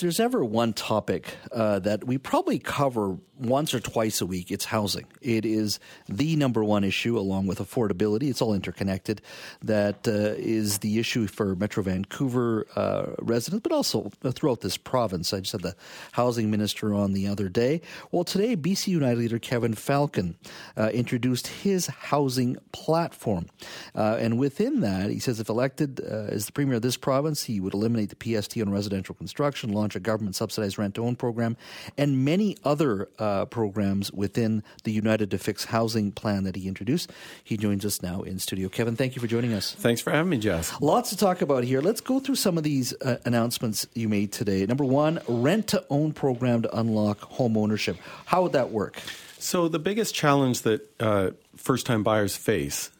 there's ever one topic uh, that we probably cover once or twice a week, it's housing. It is the number one issue, along with affordability. It's all interconnected. That uh, is the issue for Metro Vancouver uh, residents, but also throughout this province. I just had the housing minister on the other day. Well, today, BC United leader Kevin Falcon uh, introduced his housing platform. Uh, and within that, he says if elected uh, as the premier of this province, he would eliminate the PST on residential construction, launch a government subsidized rent to own program, and many other uh, programs within the United to Fix housing plan that he introduced. He joins us now in studio. Kevin, thank you for joining us. Thanks for having me, Jess. Lots to talk about here. Let's go through some of these uh, announcements you made today. Number one, rent to own program to unlock home ownership. How would that work? So, the biggest challenge that uh, first time buyers face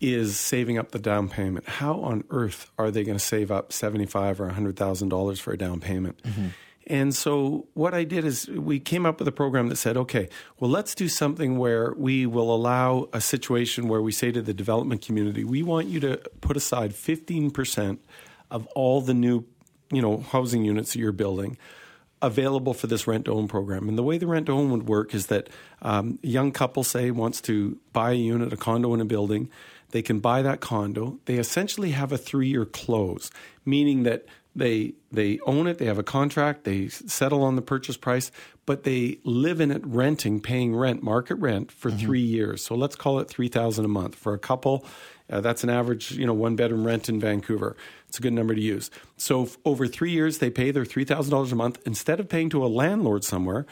is saving up the down payment. How on earth are they going to save up seventy-five or hundred thousand dollars for a down payment? Mm-hmm. And so what I did is we came up with a program that said, okay, well, let's do something where we will allow a situation where we say to the development community, we want you to put aside 15% of all the new, you know, housing units that you're building available for this rent to own program. And the way the rent to own would work is that um, a young couple, say, wants to buy a unit, a condo in a building. They can buy that condo. They essentially have a three year close, meaning that they they own it, they have a contract, they settle on the purchase price, but they live in it renting, paying rent, market rent for mm-hmm. 3 years. So let's call it 3000 a month for a couple. Uh, that's an average, you know, one bedroom rent in Vancouver. It's a good number to use. So f- over 3 years they pay their $3000 a month instead of paying to a landlord somewhere.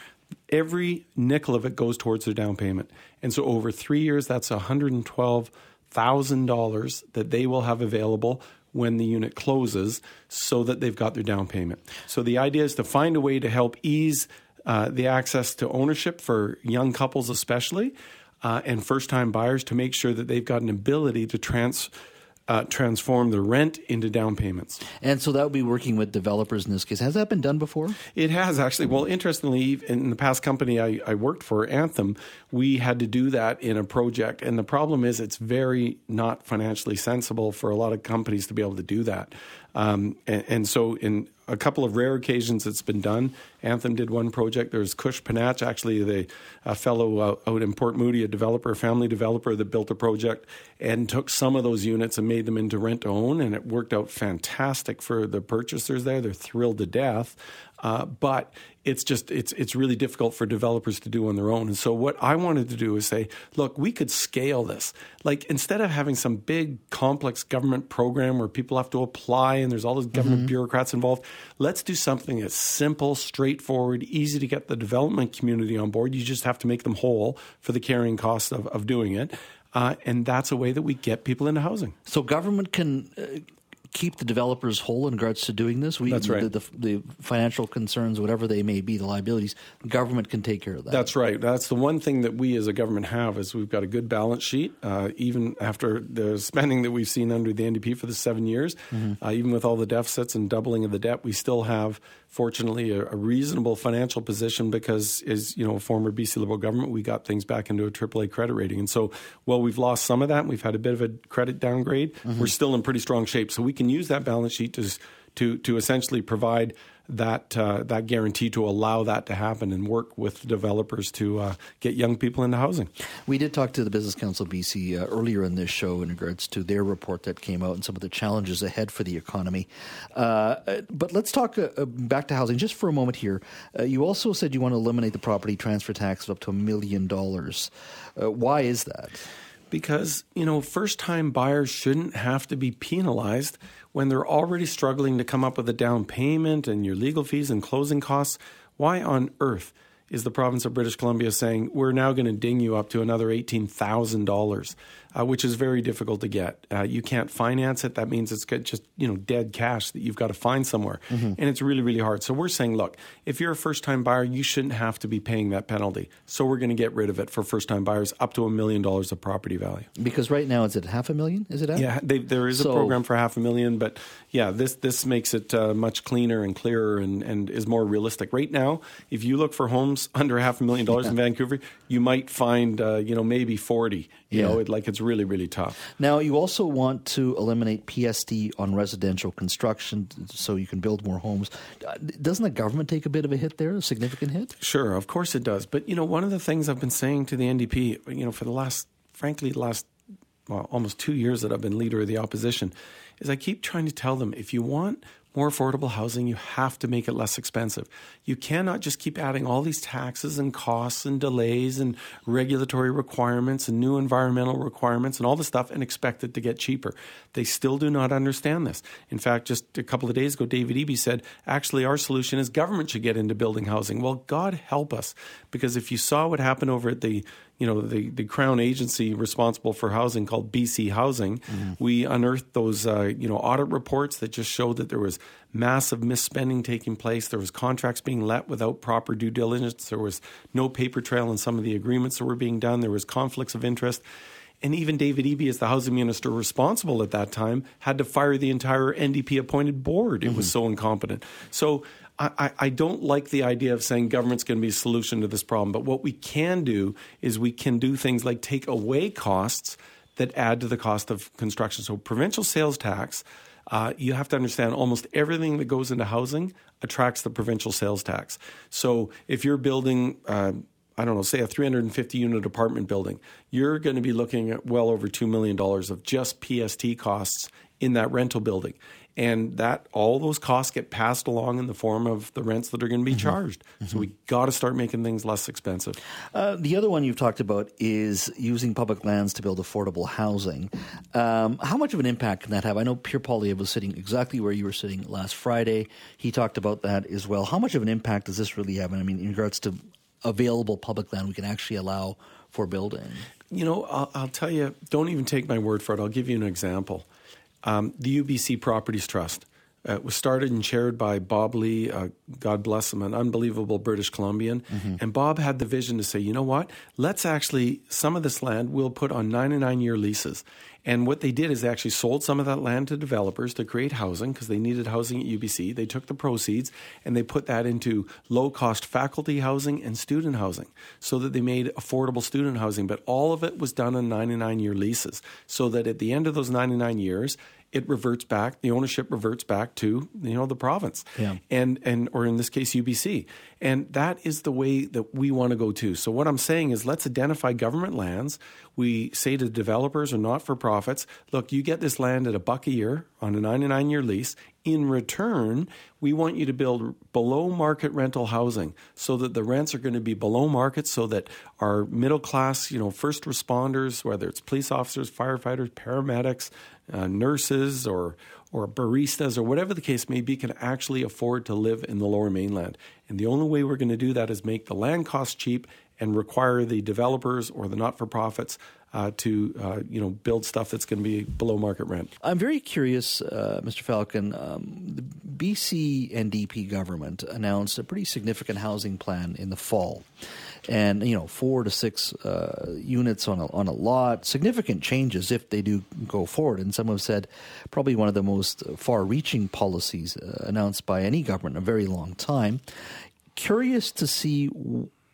Every nickel of it goes towards their down payment. And so over 3 years that's $112,000 that they will have available when the unit closes so that they've got their down payment. So the idea is to find a way to help ease uh, the access to ownership for young couples, especially, uh, and first time buyers to make sure that they've got an ability to trans uh, transform the rent into down payments. And so that would be working with developers in this case. Has that been done before? It has actually. Well, interestingly, in the past company I, I worked for, Anthem, we had to do that in a project. And the problem is it's very not financially sensible for a lot of companies to be able to do that. Um, and, and, so, in a couple of rare occasions, it's been done. Anthem did one project. There's Kush Panatch, actually, the a fellow out in Port Moody, a developer, a family developer that built a project and took some of those units and made them into rent to own, and it worked out fantastic for the purchasers there. They're thrilled to death. Uh, but it's just it's it's really difficult for developers to do on their own. And so what I wanted to do is say, look, we could scale this. Like instead of having some big complex government program where people have to apply and there's all these government mm-hmm. bureaucrats involved, let's do something that's simple, straightforward, easy to get the development community on board. You just have to make them whole for the carrying cost of, of doing it. Uh, and that's a way that we get people into housing. So government can uh, keep the developers whole in regards to doing this. We, That's right. The, the, the, financial concerns, whatever they may be, the liabilities, the government can take care of that. That's right. That's the one thing that we as a government have is we've got a good balance sheet. Uh, even after the spending that we've seen under the NDP for the seven years, mm-hmm. uh, even with all the deficits and doubling of the debt, we still have, fortunately, a, a, reasonable financial position because, as you know, a former BC Liberal government, we got things back into a AAA credit rating. And so, while we've lost some of that, we've had a bit of a credit downgrade. Mm-hmm. We're still in pretty strong shape, so we can use that balance sheet to to to essentially provide that uh, that guarantee to allow that to happen and work with developers to uh, get young people into housing. We did talk to the Business Council BC uh, earlier in this show in regards to their report that came out and some of the challenges ahead for the economy. Uh, but let's talk uh, back to housing just for a moment here. Uh, you also said you want to eliminate the property transfer tax of up to a million dollars. Why is that? Because you know first time buyers shouldn't have to be penalized when they're already struggling to come up with a down payment and your legal fees and closing costs. Why on earth is the province of British Columbia saying we're now going to ding you up to another $18,000 uh, which is very difficult to get. Uh, you can't finance it. That means it's just you know dead cash that you've got to find somewhere, mm-hmm. and it's really really hard. So we're saying, look, if you're a first time buyer, you shouldn't have to be paying that penalty. So we're going to get rid of it for first time buyers up to a million dollars of property value. Because right now, is it half a million? Is it? At? Yeah, they, there is so, a program for half a million, but yeah, this this makes it uh, much cleaner and clearer and, and is more realistic. Right now, if you look for homes homes under half a million dollars yeah. in Vancouver, you might find, uh, you know, maybe 40. You yeah. know, it, like it's really, really tough. Now, you also want to eliminate PST on residential construction so you can build more homes. Uh, doesn't the government take a bit of a hit there, a significant hit? Sure, of course it does. But, you know, one of the things I've been saying to the NDP, you know, for the last, frankly, last well, almost two years that I've been leader of the opposition, is I keep trying to tell them if you want more affordable housing, you have to make it less expensive. You cannot just keep adding all these taxes and costs and delays and regulatory requirements and new environmental requirements and all this stuff and expect it to get cheaper. They still do not understand this. In fact, just a couple of days ago, David Eby said, actually, our solution is government should get into building housing. Well, God help us, because if you saw what happened over at the you know the, the crown agency responsible for housing called BC Housing, mm-hmm. we unearthed those uh, you know audit reports that just showed that there was massive misspending taking place. There was contracts being let without proper due diligence. There was no paper trail in some of the agreements that were being done. There was conflicts of interest. And even David Eby, as the housing minister responsible at that time, had to fire the entire NDP appointed board. It mm-hmm. was so incompetent. So I, I, don't like the idea of saying government's going to be a solution to this problem. But what we can do is we can do things like take away costs that add to the cost of construction. So, provincial sales tax, uh, you have to understand almost everything that goes into housing attracts the provincial sales tax. So, if you're building, uh, I don't know, say a 350 unit apartment building, you're going to be looking at well over $2 million of just PST costs in that rental building and that all those costs get passed along in the form of the rents that are going to be mm-hmm. charged. Mm-hmm. So we got to start making things less expensive. Uh, the other one you've talked about is using public lands to build affordable housing. Um, how much of an impact can that have? I know Pierre Poilievre was sitting exactly where you were sitting last Friday. He talked about that as well. How much of an impact does this really have? I mean, in regards to available public land we can actually allow for building. You know, I'll, I'll tell you. Don't even take my word for it. I'll give you an example. Um, the UBC Properties Trust uh, was started and chaired by Bob Lee, uh, God bless him, an unbelievable British Columbian. Mm-hmm. And Bob had the vision to say, you know what? Let's actually, some of this land we'll put on 99 year leases. And what they did is they actually sold some of that land to developers to create housing because they needed housing at UBC. They took the proceeds and they put that into low cost faculty housing and student housing so that they made affordable student housing. But all of it was done on 99 year leases so that at the end of those 99 years, it reverts back the ownership reverts back to you know the province yeah. and and or in this case UBC and that is the way that we want to go to. so what I'm saying is let's identify government lands we say to developers or not for profits look you get this land at a buck a year on a 99 year lease in return we want you to build below market rental housing so that the rents are going to be below market so that our middle class you know first responders whether it's police officers firefighters paramedics uh, nurses or or baristas or whatever the case may be can actually afford to live in the lower mainland. And the only way we're going to do that is make the land cost cheap and require the developers or the not-for-profits uh, to uh, you know build stuff that's going to be below market rent. I'm very curious, uh, Mr. Falcon. Um, the BC NDP government announced a pretty significant housing plan in the fall and you know four to six uh, units on a, on a lot. Significant changes if they do go forward. And some have said probably one of the most far-reaching policies uh, announced by any government in a very long time. Curious to see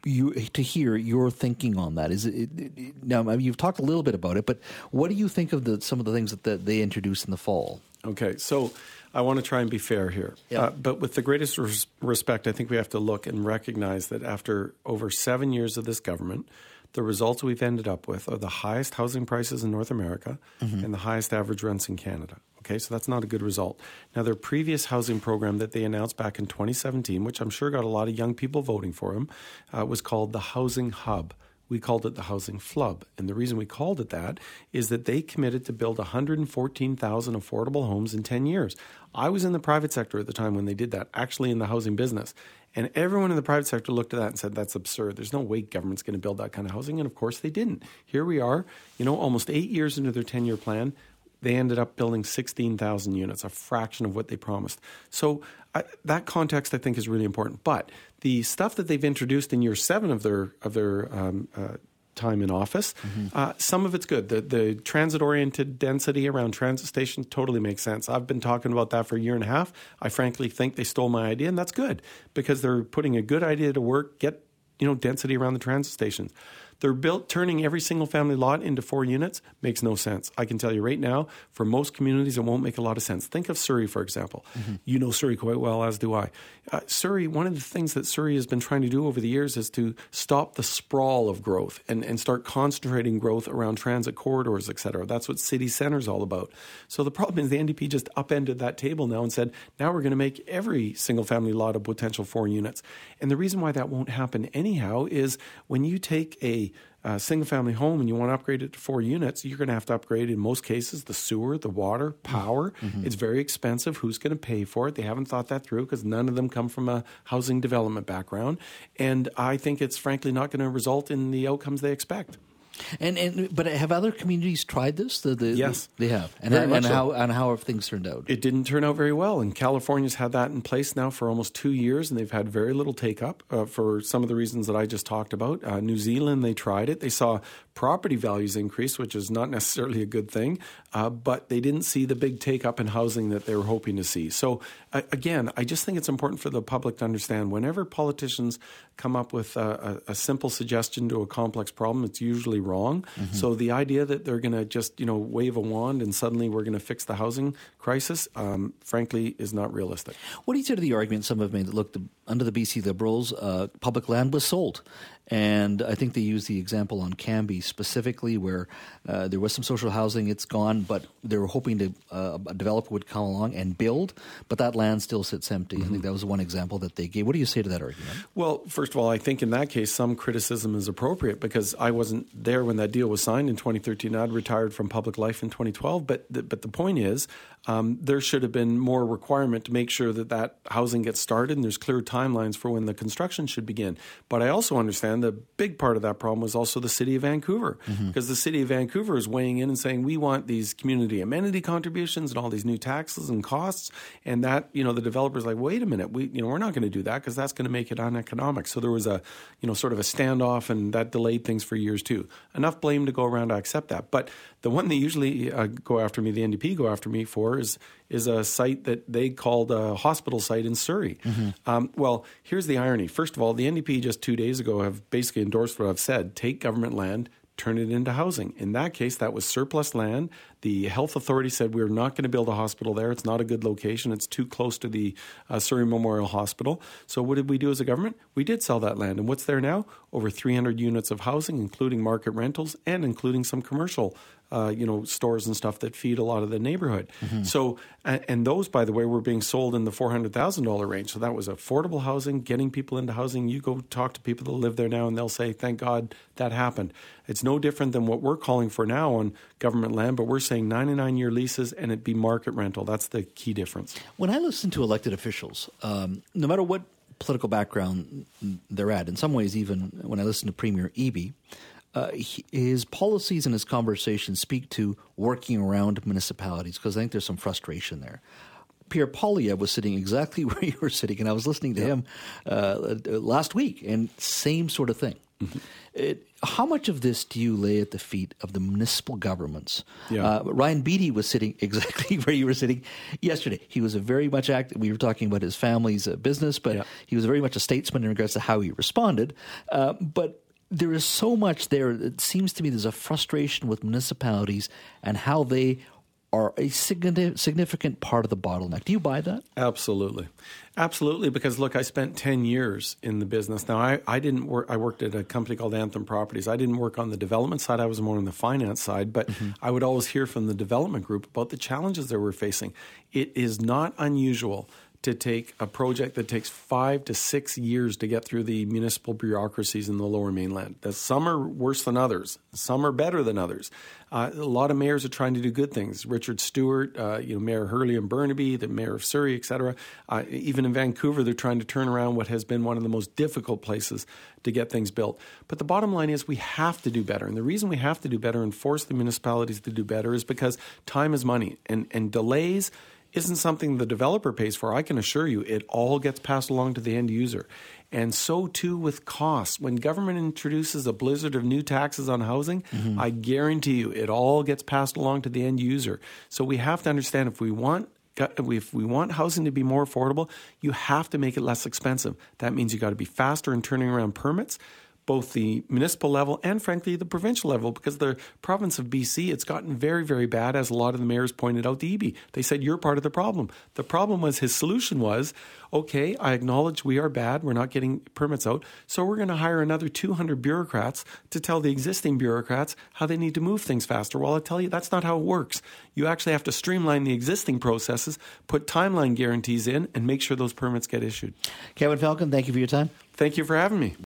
you to hear your thinking on that. Is it, it, it now? I mean, you've talked a little bit about it, but what do you think of the some of the things that, that they introduced in the fall? Okay, so I want to try and be fair here. Uh, but with the greatest res- respect, I think we have to look and recognize that after over seven years of this government, the results we've ended up with are the highest housing prices in North America mm-hmm. and the highest average rents in Canada. Okay, so that's not a good result. Now, their previous housing program that they announced back in 2017, which I'm sure got a lot of young people voting for them, uh, was called the Housing Hub we called it the housing flub. And the reason we called it that is that they committed to build 114,000 affordable homes in 10 years. I was in the private sector at the time when they did that, actually in the housing business. And everyone in the private sector looked at that and said, that's absurd. There's no way government's going to build that kind of housing. And of course they didn't. Here we are, you know, almost eight years into their 10 year plan. They ended up building 16,000 units, a fraction of what they promised. So I, that context, I think, is really important. But the stuff that they've introduced in year seven of their of their um, uh, time in office, mm-hmm. uh, some of it's good. The the transit oriented density around transit stations totally makes sense. I've been talking about that for a year and a half. I frankly think they stole my idea, and that's good because they're putting a good idea to work. Get you know density around the transit stations. They're built turning every single family lot into four units makes no sense. I can tell you right now, for most communities, it won't make a lot of sense. Think of Surrey, for example. Mm-hmm. You know Surrey quite well, as do I. Uh, Surrey, one of the things that Surrey has been trying to do over the years is to stop the sprawl of growth and, and start concentrating growth around transit corridors, et cetera. That's what city center is all about. So the problem is the NDP just upended that table now and said, now we're going to make every single family lot a potential four units. And the reason why that won't happen anyhow is when you take a a single family home and you want to upgrade it to four units, you're going to have to upgrade in most cases the sewer, the water, power. Mm-hmm. It's very expensive. Who's going to pay for it? They haven't thought that through because none of them come from a housing development background. And I think it's frankly not going to result in the outcomes they expect. And and but have other communities tried this? The, the, yes, they have. And, and how and how have things turned out? It didn't turn out very well. And California's had that in place now for almost two years, and they've had very little take up uh, for some of the reasons that I just talked about. Uh, New Zealand, they tried it. They saw property values increase, which is not necessarily a good thing, uh, but they didn't see the big take up in housing that they were hoping to see. So uh, again, I just think it's important for the public to understand whenever politicians come up with a, a, a simple suggestion to a complex problem, it's usually wrong. Mm-hmm. So the idea that they're going to just you know wave a wand and suddenly we're going to fix the housing crisis, um, frankly, is not realistic. What do you say to the argument some have made that look, the, under the BC Liberals, uh, public land was sold, and I think they use the example on Cambie specifically, where uh, there was some social housing, it's gone, but they were hoping to uh, a developer would come along and build, but that land still sits empty. Mm-hmm. I think mm-hmm. that was one example that they gave. What do you say to that argument? Well, first of all, I think in that case, some criticism is appropriate because I wasn't there when that deal was signed in 2013. I'd retired from public life in 2012. But the, but the point is, um, there should have been more requirement to make sure that that housing gets started and there's clear timelines for when the construction should begin. But I also understand the big part of that problem was also the city of Vancouver mm-hmm. because the city of Vancouver is weighing in and saying we want these community amenity contributions and all these new taxes and costs and that you know the developers like wait a minute we you know we're not going to do that because that's going to make it uneconomic. So there was a you know sort of a standoff and that delayed things for years too. Enough blame to go around I accept that. But the one they usually uh, go after me, the NDP go after me for is is a site that they called a hospital site in Surrey. Mm-hmm. Um, well, here's the irony. First of all, the NDP just two days ago have basically endorsed what I've said: take government land, turn it into housing. In that case, that was surplus land. The health authority said we're not going to build a hospital there. It's not a good location. It's too close to the uh, Surrey Memorial Hospital. So, what did we do as a government? We did sell that land. And what's there now? Over 300 units of housing, including market rentals and including some commercial uh, you know, stores and stuff that feed a lot of the neighborhood. Mm-hmm. So, and, those, by the way, were being sold in the four hundred thousand dollar range. So that was affordable housing, getting people into housing. You go talk to people that live there now, and they'll say, "Thank God that happened." It's no different than what we're calling for now on government land, but we're saying ninety nine year leases and it be market rental. That's the key difference. When I listen to elected officials, um, no matter what political background they're at, in some ways, even when I listen to Premier Eby uh, his policies and his conversations speak to working around municipalities because I think there's some frustration there. Pierre Poilievre was sitting exactly where you were sitting, and I was listening to yeah. him uh, last week, and same sort of thing. Mm-hmm. It, how much of this do you lay at the feet of the municipal governments? Yeah. Uh, Ryan Beedie was sitting exactly where you were sitting yesterday. He was a very much active. We were talking about his family's uh, business, but yeah. he was very much a statesman in regards to how he responded. Uh, but there is so much there. It seems to me there's a frustration with municipalities and how they are a significant part of the bottleneck. Do you buy that? Absolutely. Absolutely, because look, I spent 10 years in the business. Now, I, I didn't work, I worked at a company called Anthem Properties. I didn't work on the development side, I was more on the finance side, but mm-hmm. I would always hear from the development group about the challenges they were facing. It is not unusual to take a project that takes five to six years to get through the municipal bureaucracies in the lower mainland. some are worse than others, some are better than others. Uh, a lot of mayors are trying to do good things. Richard Stewart, uh, you know, Mayor Hurley and Burnaby, the mayor of Surrey, et cetera. Uh, even in Vancouver, they're trying to turn around what has been one of the most difficult places to get things built. But the bottom line is we have to do better. And the reason we have to do better and force the municipalities to do better is because time is money and, and delays – isn't something the developer pays for. I can assure you it all gets passed along to the end user. And so too with costs. When government introduces a blizzard of new taxes on housing, mm-hmm. I guarantee you it all gets passed along to the end user. So we have to understand if we want if we want housing to be more affordable, you have to make it less expensive. That means you got to be faster in turning around permits both the municipal level and, frankly, the provincial level, because the province of BC, it's gotten very, very bad, as a lot of the mayors pointed out to Eby. They said, You're part of the problem. The problem was his solution was, okay, I acknowledge we are bad, we're not getting permits out, so we're going to hire another 200 bureaucrats to tell the existing bureaucrats how they need to move things faster. Well, I tell you, that's not how it works. You actually have to streamline the existing processes, put timeline guarantees in, and make sure those permits get issued. Kevin Falcon, thank you for your time. Thank you for having me.